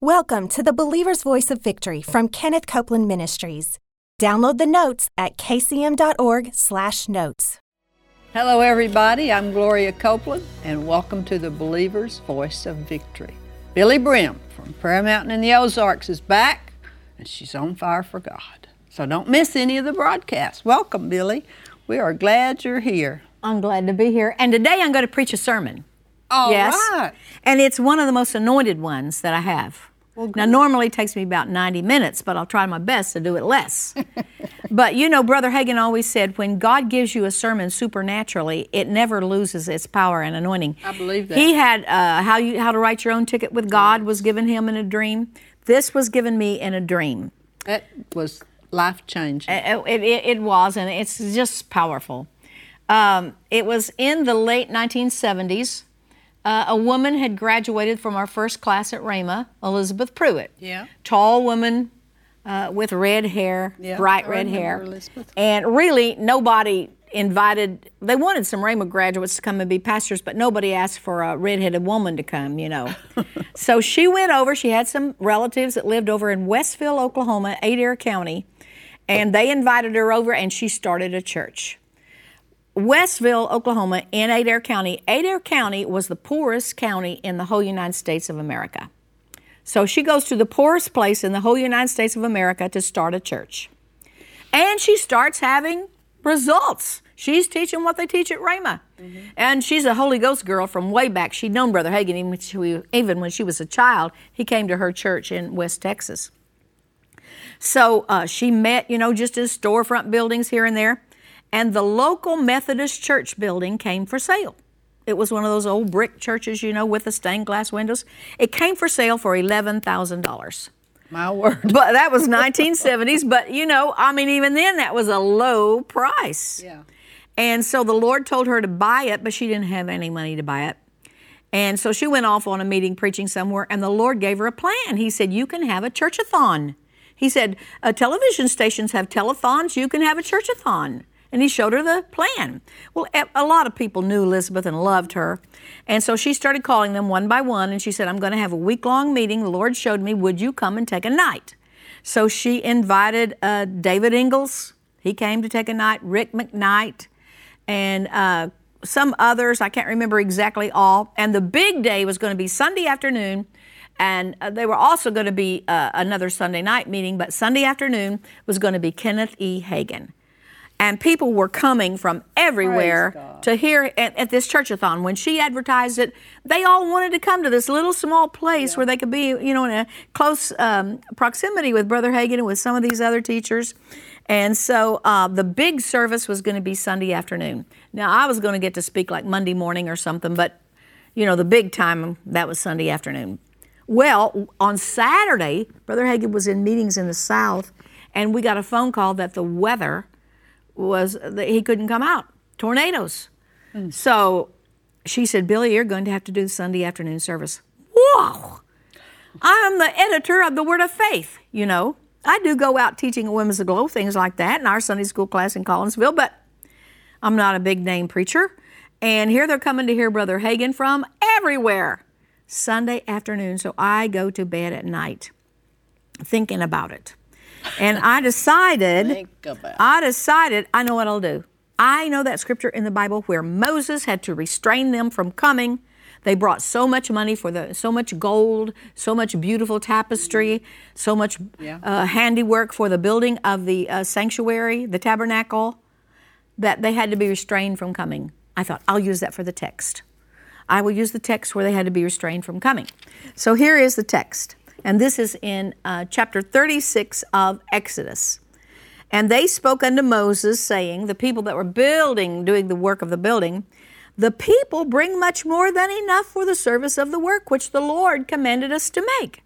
Welcome to the Believer's Voice of Victory from Kenneth Copeland Ministries. Download the notes at kcm.org/notes. Hello everybody, I'm Gloria Copeland and welcome to the Believer's Voice of Victory. Billye Brim from Prayer Mountain in the Ozarks is back and she's on fire for God. So don't miss any of the broadcasts. Welcome, Billye. We are glad you're here. I'm glad to be here. And today I'm going to preach a sermon. All yes. right. And it's one of the most anointed ones that I have. Now, normally it takes me about 90 minutes, but I'll try my best to do it less. but you know, Brother Hagin always said when God gives you a sermon supernaturally, it never loses its power and anointing. I believe that. He had uh, how, you, how to write your own ticket with God was given him in a dream. This was given me in a dream. That was life changing. It, it, it was, and it's just powerful. Um, it was in the late 1970s. Uh, a woman had graduated from our first class at Rhema, Elizabeth Pruitt. Yeah. Tall woman uh, with red hair, Yeah, bright I red hair. Elizabeth. And really, nobody invited, they wanted some Rhema graduates to come and be pastors, but nobody asked for a redheaded woman to come, you know. so she went over, she had some relatives that lived over in Westville, Oklahoma, Adair County, and they invited her over and she started a church. Westville, Oklahoma, in Adair County. Adair County was the poorest county in the whole United States of America. So she goes to the poorest place in the whole United States of America to start a church. And she starts having results. She's teaching what they teach at Rhema. And she's a Holy Ghost girl from way back. She'd known Brother Hagin even when, she, even when she was a child. He came to her church in West Texas. So uh, she met, you know, just in storefront buildings here and there. And the local Methodist church building came for sale. It was one of those old brick churches, you know, with the stained glass windows. It came for sale for $11,000. My word. But that was 1970s. But, you know, I mean, even then, that was a low price. Yeah. And so the Lord told her to buy it, but she didn't have any money to buy it. And so she went off on a meeting preaching somewhere, and the Lord gave her a plan. He said, You can have a churchathon. He said, uh, Television stations have telethons, you can have a churchathon. And he showed her the plan. Well, a lot of people knew Elizabeth and loved her. And so she started calling them one by one, and she said, I'm going to have a week long meeting. The Lord showed me, Would you come and take a night? So she invited uh, David Ingalls. He came to take a night, Rick McKnight, and uh, some others. I can't remember exactly all. And the big day was going to be Sunday afternoon. And uh, they were also going to be uh, another Sunday night meeting, but Sunday afternoon was going to be Kenneth E. Hagin. And people were coming from everywhere to hear at, at this churchathon. When she advertised it, they all wanted to come to this little small place where they could be, you know, in a close um, proximity with Brother Hagin and with some of these other teachers. And so uh, the big service was going to be Sunday afternoon. Now, I was going to get to speak like Monday morning or something, but, you know, the big time, that was Sunday afternoon. Well, on Saturday, Brother Hagin was in meetings in the South, and we got a phone call that the weather was that he couldn't come out. Tornadoes. Hmm. So she said, Billye, you're going to have to do the Sunday afternoon service. Whoa! I'm the editor of the Word of Faith, you know. I do go out teaching Women's Aglow, things like that, in our Sunday school class in Collinsville, but I'm not a big name preacher. And here they're coming to hear Brother Hagin from everywhere. Sunday afternoon. So I go to bed at night thinking about it. And I decided. I decided, I know what I'll do. I know that scripture in the Bible where Moses had to restrain them from coming. They brought so much money for the, so much gold, so much beautiful tapestry, so much Yeah. uh, handiwork for the building of the uh, sanctuary, the tabernacle, that they had to be restrained from coming. I thought, I'll use that for the text. I will use the text where they had to be restrained from coming. So here is the text. And this is in uh, chapter 36 of Exodus. And they spoke unto Moses, saying, The people that were building, doing the work of the building, the people bring much more than enough for the service of the work which the Lord commanded us to make.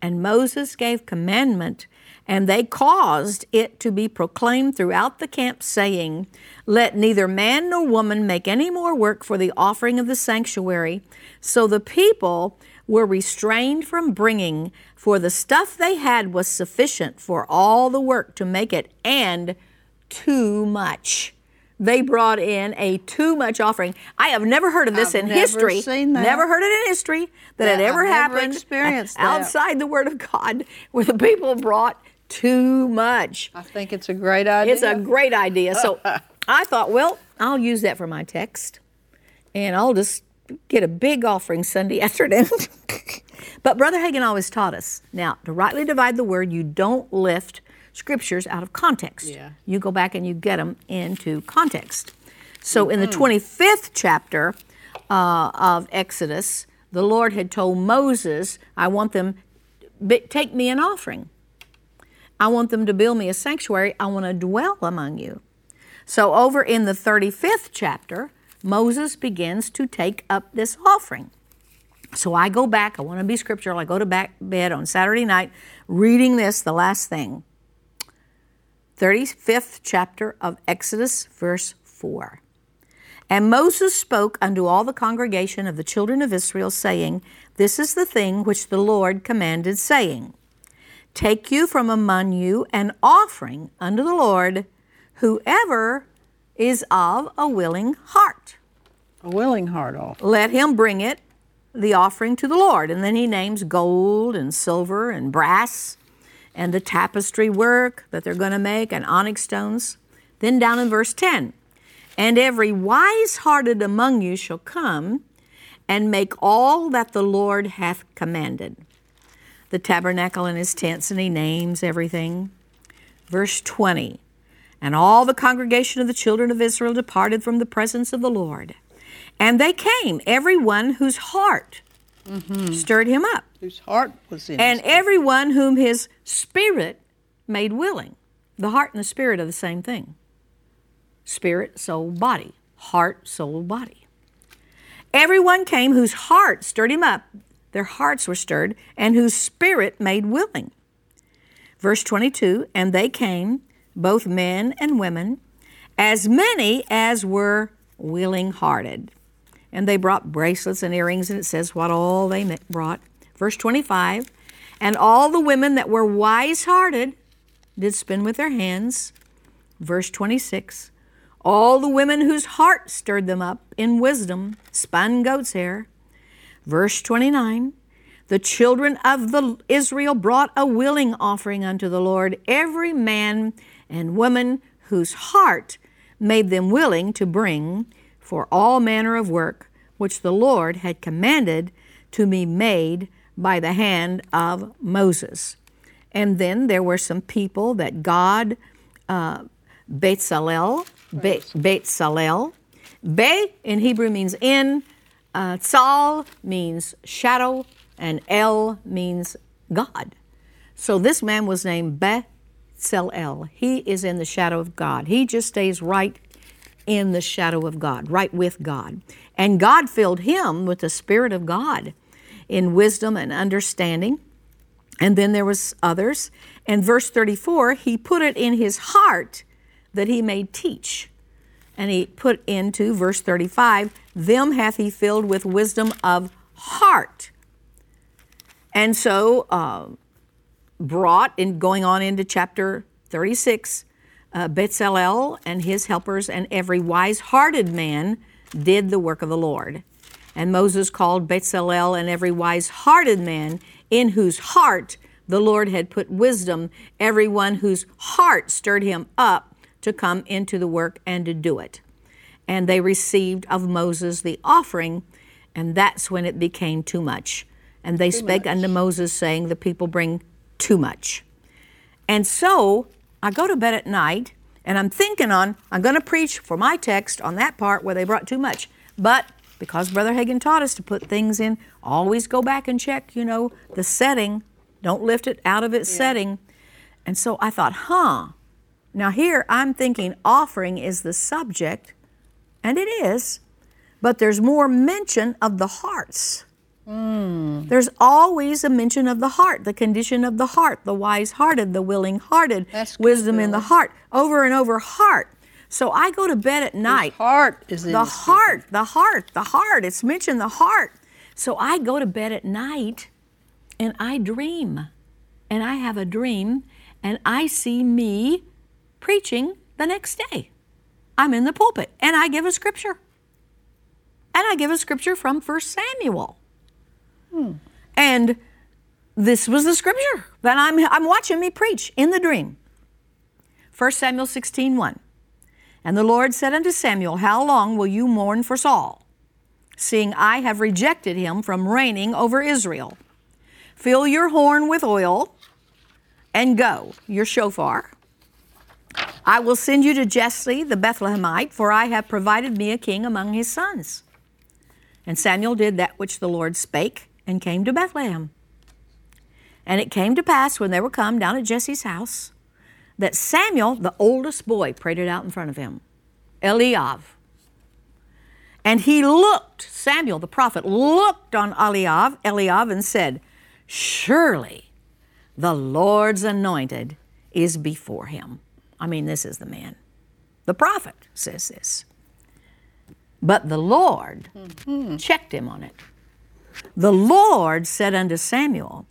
And Moses gave commandment, and they caused it to be proclaimed throughout the camp, saying, Let neither man nor woman make any more work for the offering of the sanctuary. So the people were restrained from bringing, for the stuff they had was sufficient for all the work to make it, and too much. they brought in a too much offering. I have never heard of this I've in never history. seen that. Never heard it in history that Yeah, it ever I've never happened experienced that. outside the Word of God where the people brought too much. I think it's a great idea. It's a great idea. So I thought, well, I'll use that for my text, and I'll just get a big offering Sunday afternoon. but Brother Hagin always taught us now to rightly divide the word, you don't lift scriptures out of context. Yeah. You go back and you get them into context. So in the 25th chapter uh, of Exodus, the Lord had told Moses, I want them, take me an offering. I want them to build me a sanctuary. I want to dwell among you. So, over in the 35th chapter, Moses begins to take up this offering. So, I go back, I want to be scriptural. I go to back bed on Saturday night reading this, the last thing. 35th chapter of Exodus, verse 4. And Moses spoke unto all the congregation of the children of Israel, saying, This is the thing which the Lord commanded, saying, Take you from among you an offering unto the Lord, whoever is of a willing heart. a willing heart off. Let him bring it, the offering to the Lord. And then he names gold and silver and brass and the tapestry work that they're going to make and onyx stones. Then down in verse 10 And every wise hearted among you shall come and make all that the Lord hath commanded. The tabernacle and his tents, and he names everything. Verse 20 And all the congregation of the children of Israel departed from the presence of the Lord. And they came, every one whose heart stirred him up, Whose heart was in and everyone whom his spirit made willing. The heart and the spirit are the same thing spirit, soul, body. Heart, soul, body. Everyone came whose heart stirred him up, their hearts were stirred, and whose spirit made willing. Verse 22 And they came, both men and women, as many as were willing hearted. And they brought bracelets and earrings, and it says what all they brought. Verse 25 And all the women that were wise hearted did spin with their hands. Verse 26 All the women whose heart stirred them up in wisdom spun goat's hair. Verse 29 The children of the Israel brought a willing offering unto the Lord, every man and woman whose heart made them willing to bring for all manner of work which the Lord had commanded to be made by the hand of Moses. And then there were some people that God, uh, Betzalel, Be- Betzalel, Be in Hebrew means in, uh, Tzal means shadow, and El means God. So this man was named Betzalel. He is in the shadow of God. He just stays right in the shadow of God, right with God. And God filled him with the Spirit of God in wisdom and understanding. And then there was others. And verse 34, he put it in his heart that he may teach. And he put into verse 35, them hath he filled with wisdom of heart. And so, uh, brought in going on into chapter 36, uh, Bezalel and his helpers and every wise-hearted man did the work of the Lord. And Moses called Bezalel and every wise-hearted man in whose heart the Lord had put wisdom, everyone whose heart stirred him up to come into the work and to do it. And they received of Moses the offering, and that's when it became too much. And they spake unto Moses, saying, The people bring too much. And so I go to bed at night and I'm thinking on, I'm going to preach for my text on that part where they brought too much. But because Brother Hagin taught us to put things in, always go back and check, you know, the setting. Don't lift it out of its setting. And so I thought, huh. Now here I'm thinking offering is the subject, and it is, but there's more mention of the hearts. There's always a mention of the heart, the condition of the heart, the wise hearted, the willing hearted, wisdom in the heart, over and over heart. So I go to bed at night. Heart is The heart, the heart, the heart. It's mentioned the heart. So I go to bed at night and I dream. And I have a dream and I see me preaching the next day. I'm in the pulpit and I give a scripture. And I give a scripture from 1 Samuel. And this was the scripture that I'm, I'm watching me preach in the dream. 1 Samuel 16 1. And the Lord said unto Samuel, How long will you mourn for Saul, seeing I have rejected him from reigning over Israel? Fill your horn with oil and go, your shofar. I will send you to Jesse the Bethlehemite, for I have provided me a king among his sons. And Samuel did that which the Lord spake and came to Bethlehem. And it came to pass when they were come down at Jesse's house that Samuel, the oldest boy, prayed it out in front of him, Eliav. And he looked, Samuel the prophet looked on Eliav, Eliav and said, Surely the Lord's anointed is before him. I mean, this is the man. The prophet says this. But the Lord hmm. checked him on it. The Lord said unto Samuel,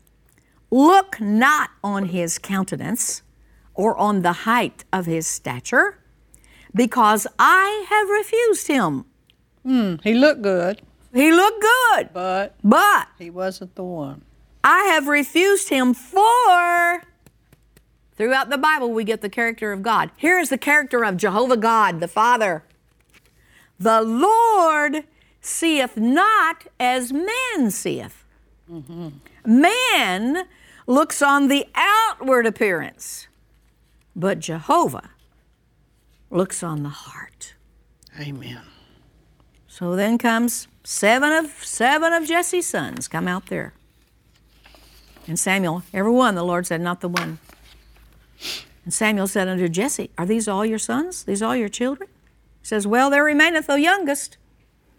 Look not on his countenance or on the height of his stature, because I have refused him. Hmm, he looked good, He looked good, but but he wasn't the one. I have refused him for. Throughout the Bible, we get the character of God. Here is the character of Jehovah God, the Father. The Lord seeth not as man seeth. Man looks on the outward appearance, but Jehovah looks on the heart. Amen. So then comes seven of seven of Jesse's sons come out there. And Samuel, every one, the Lord said, not the one. And Samuel said unto Jesse, Are these all your sons? These all your children? He says, Well, there remaineth the youngest.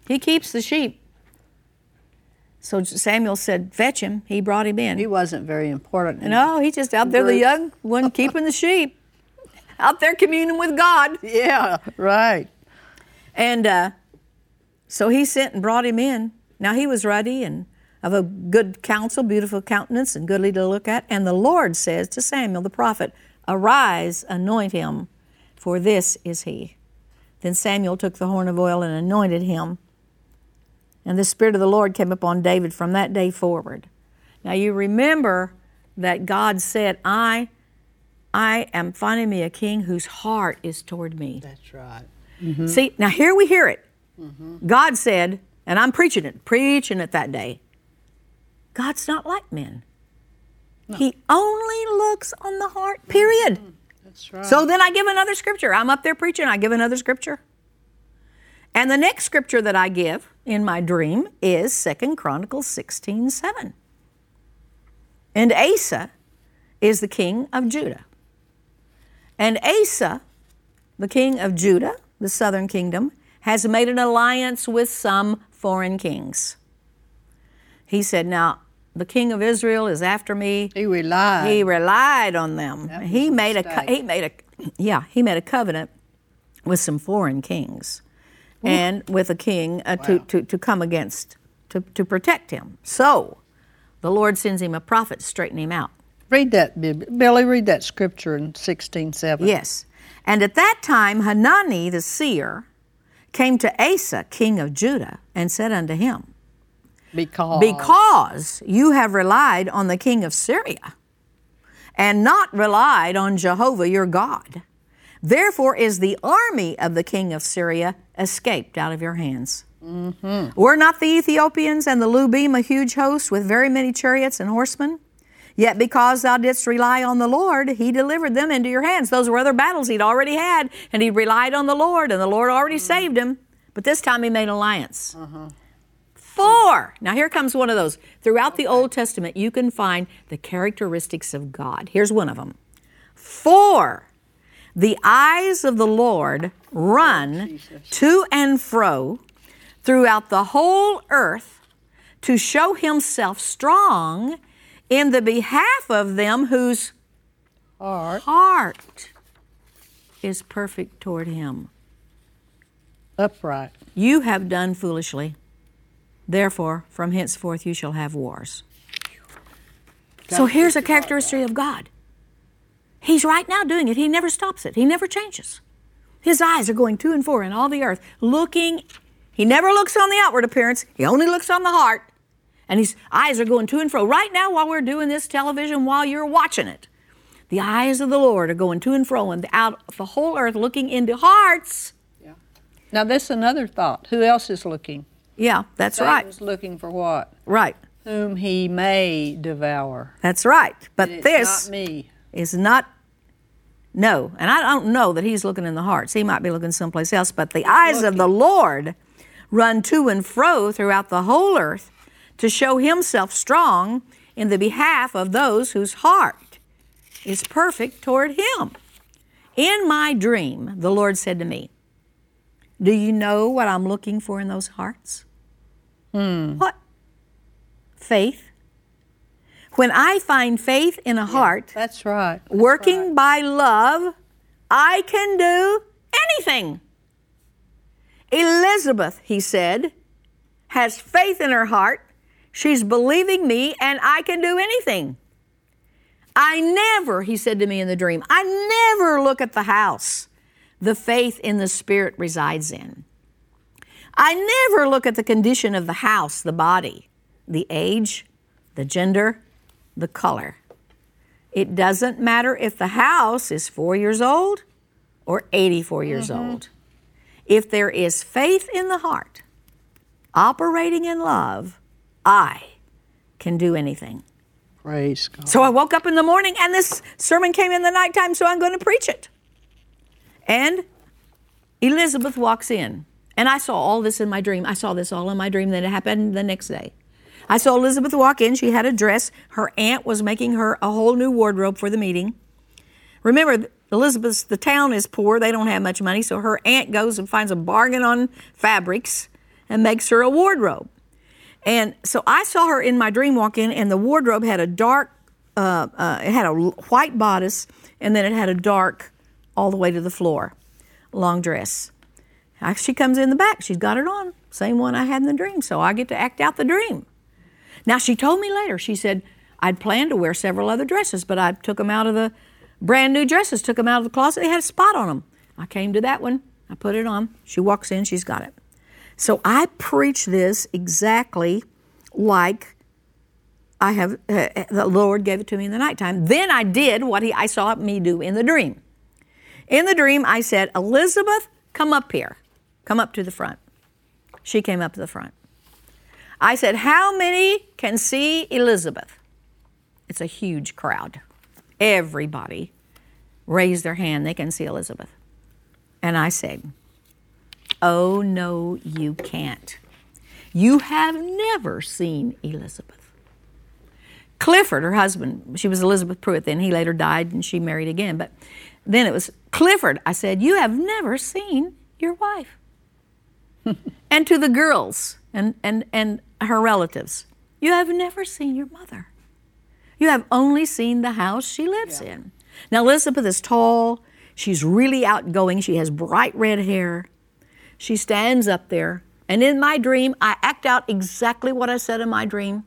He keeps the sheep. So Samuel said, Fetch him. He brought him in. He wasn't very important. no, he's just out there, the young one keeping the sheep, out there communing with God. Yeah, right. And uh, so he sent and brought him in. Now he was ruddy and of a good counsel, beautiful countenance, and goodly to look at. And the Lord says to Samuel the prophet, Arise, anoint him, for this is he. Then Samuel took the horn of oil and anointed him. And the Spirit of the Lord came upon David from that day forward. Now you remember that God said, I, I am finding me a king whose heart is toward me. That's right. Mm-hmm. See, now here we hear it. God said, and I'm preaching it, preaching it that day. God's not like men. He only looks on the heart, mm-hmm. period. That's right. So then I give another scripture. I'm up there preaching, I give another scripture. And the next scripture that I give in my dream is Second Chronicles 16 7. And Asa is the king of Judah. And Asa, the king of Judah, the southern kingdom, has made an alliance with some foreign kings. He said, Now, the king of Israel is after me. he relied. He relied on them. That was He made a he made a yeah he made a covenant with some foreign kings, and with a king uh, to, Wow. to to come against to to protect him. So, the Lord sends him a prophet to straighten him out. read that, Billye. Read that scripture in sixteen seven. Yes, and at that time Hanani the seer came to Asa king of Judah and said unto him. Because. Because you have relied on the king of Syria and not relied on Jehovah your God. Therefore is the army of the king of Syria escaped out of your hands. Were not the Ethiopians and the Lubim a huge host with very many chariots and horsemen? Yet because thou didst rely on the Lord, he delivered them into your hands. Those were other battles he'd already had, and he relied on the Lord, and the Lord already saved him. But this time he made alliance. Four. Now here comes one of those. Throughout the Old Testament, you can find the characteristics of God. Here's one of them. For the eyes of the Lord run to and fro throughout the whole earth to show himself strong in the behalf of them whose Heart heart is perfect toward him. upright. You have done foolishly. Therefore, from henceforth you shall have wars. So here's a characteristic of God. He's right now doing it. He never stops it. He never changes. His eyes are going to and fro in all the earth, looking. He never looks on the outward appearance, he only looks on the heart. And his eyes are going to and fro. Right now, while we're doing this television, while you're watching it, the eyes of the Lord are going to and fro and the out the whole earth looking into hearts. Yeah. Now, this is another thought. Who else is looking? Yeah, that's Satan's right. looking for what? Right. Whom he may devour. That's right. But this not me. is not no. And i don't know that he's looking in the hearts. He might be looking someplace else but the eyes of the lord run to and fro throughout the whole earth to show himself strong in the behalf of those whose heart is perfect toward him. In my dream the lord said to me do you know what i'm looking for in those hearts? Hmm. what? Faith when i find faith in a heart That's right. That's working right. by love, I can do anything. Elizabeth, he said, has faith in her heart. She's believing me, and I can do anything. I never, he said to me in the dream, I never look at the house the faith in the Spirit resides in. I never look at the condition of the house, the body, the age, the gender, the color. It doesn't matter if the house is four years old or 84 years mm-hmm. old. If there is faith in the heart, operating in love, I can do anything. Praise God. So I woke up in the morning and this sermon came in the nighttime, so I'm going to preach it. And Elizabeth walks in. And I saw all this in my dream. I saw this all in my dream. Then it happened the next day. I saw Elizabeth walk in. She had a dress. Her aunt was making her a whole new wardrobe for the meeting. Remember, Elizabeth's, the town is poor. They don't have much money. So her aunt goes and finds a bargain on fabrics and makes her a wardrobe. And so I saw her in my dream walk in, and the wardrobe had a dark, uh, uh, it had a white bodice, and then it had a dark all the way to the floor, long dress. She comes in the back. She's got it on, same one I had in the dream. So I get to act out the dream. Now she told me later. She said I'd planned to wear several other dresses, but I took them out of the brand new dresses. Took them out of the closet. They had a spot on them. I came to that one. I put it on. She walks in. She's got it. So I preach this exactly like I have. Uh, the Lord gave it to me in the nighttime. Then I did what he I saw me do in the dream. In the dream, I said, Elizabeth, come up here. Come up to the front. She came up to the front. I said, How many can see Elizabeth? It's a huge crowd. Everybody raised their hand. They can see Elizabeth. And I said, Oh, no, you can't. You have never seen Elizabeth. Clifford, her husband, she was Elizabeth Pruitt then. He later died and she married again. But then it was Clifford. I said, You have never seen your wife. and to the girls and, and, and her relatives, You have never seen your mother. You have only seen the house she lives in. Now, Elizabeth is tall. She's really outgoing. She has bright red hair. She stands up there. And in my dream, I act out exactly what I said in my dream.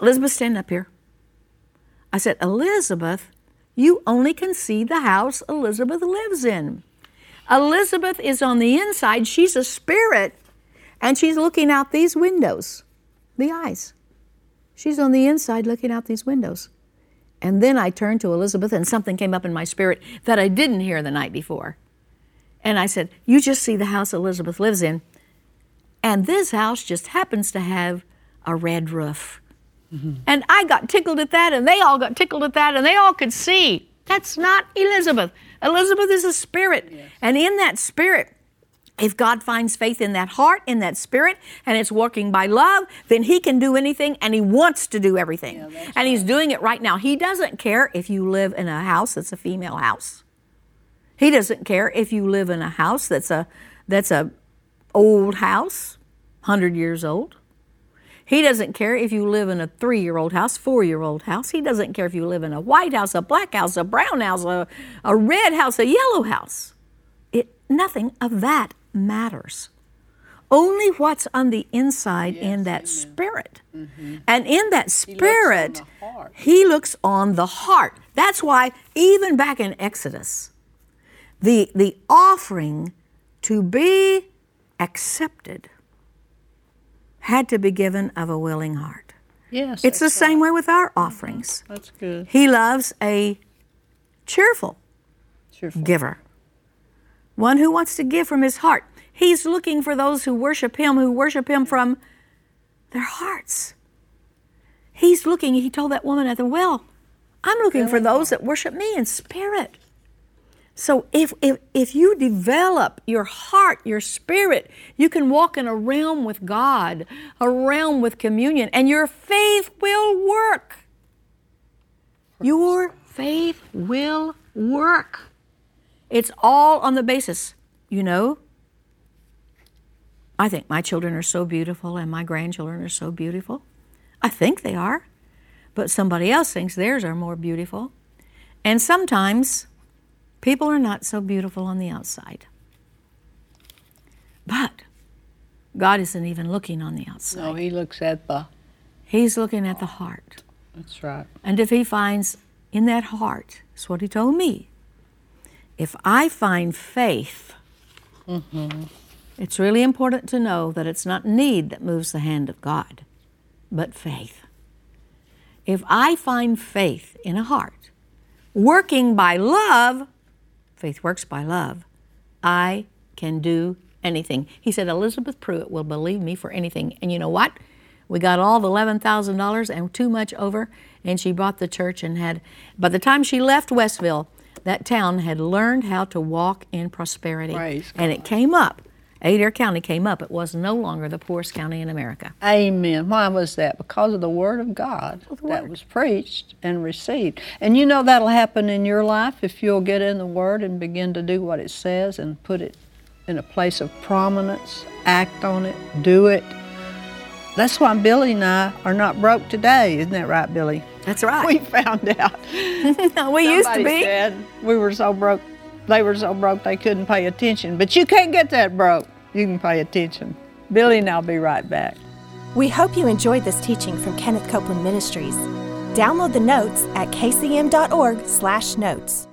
Elizabeth, stand up here. I said, Elizabeth, you only can see the house Elizabeth lives in. Elizabeth is on the inside. She's a spirit, and she's looking out these windows, the eyes. She's on the inside looking out these windows. And then I turned to Elizabeth, and something came up in my spirit that I didn't hear the night before. And I said, You just see the house Elizabeth lives in. And this house just happens to have a red roof. Mm-hmm. And I got tickled at that, and they all got tickled at that, and they all could see that's not Elizabeth. Elizabeth is a spirit. And in that spirit, if God finds faith in that heart, in that spirit, and it's working by love, then He can do anything and He wants to do everything. and He's doing it right now. He doesn't care if you live in a house that's a female house. He doesn't care if you live in a house that's a that's a old house, 100 years old. He doesn't care if you live in a three year old house, four year old house. He doesn't care if you live in a white house, a black house, a brown house, a, a red house, a yellow house. It, nothing of that matters. Only what's on the inside in that spirit. Mm-hmm. And in that spirit, the heart. he looks on the heart. That's why, even back in Exodus, The, the offering to be accepted had to be given of a willing heart. Yes. It's the same right. way with our mm-hmm. offerings. That's good. He loves a cheerful Cheerful. giver, one who wants to give from his heart. He's looking for those who worship him, who worship him from their hearts. He's looking, he told that woman at the well, I'm looking for those that worship me in spirit. So if, if, if you develop your heart, your spirit, you can walk in a realm with God, a realm with communion, and your faith will work. Your faith will work. It's all on the basis, you know. I think my children are so beautiful and my grandchildren are so beautiful. I think they are, but somebody else thinks theirs are more beautiful. And sometimes people are not so beautiful on the outside. But God isn't even looking on the outside. No, he looks at the. He's looking at the heart. That's right. And if he finds in that heart, that's what he told me. If I find faith, it's really important to know that it's not need that moves the hand of God, but faith. If I find faith in a heart, working by love, faith works by love, I can do anything. He said, Elizabeth Pruitt will believe me for anything. And you know what? We got all the $11,000 and too much over, and she bought the church and had, by the time she left Westville, that town had learned how to walk in prosperity. Praise and it came up. Adair County came up. It was no longer the poorest county in America. Amen. Why was that? Because of the Word of God that Word. was preached and received. And you know that'll happen in your life if you'll get in the Word and begin to do what it says and put it in a place of prominence, act on it, do it. That's why Billye and I are not broke today. Isn't that right, Billye? That's right. We found out. we used to Somebody be. Said we were so broke. They were so broke they couldn't pay attention. But you can't get that broke. You can pay attention. Billye and I'll be right back. We hope you enjoyed this teaching from Kenneth Copeland Ministries. Download the notes at kcm.org/notes.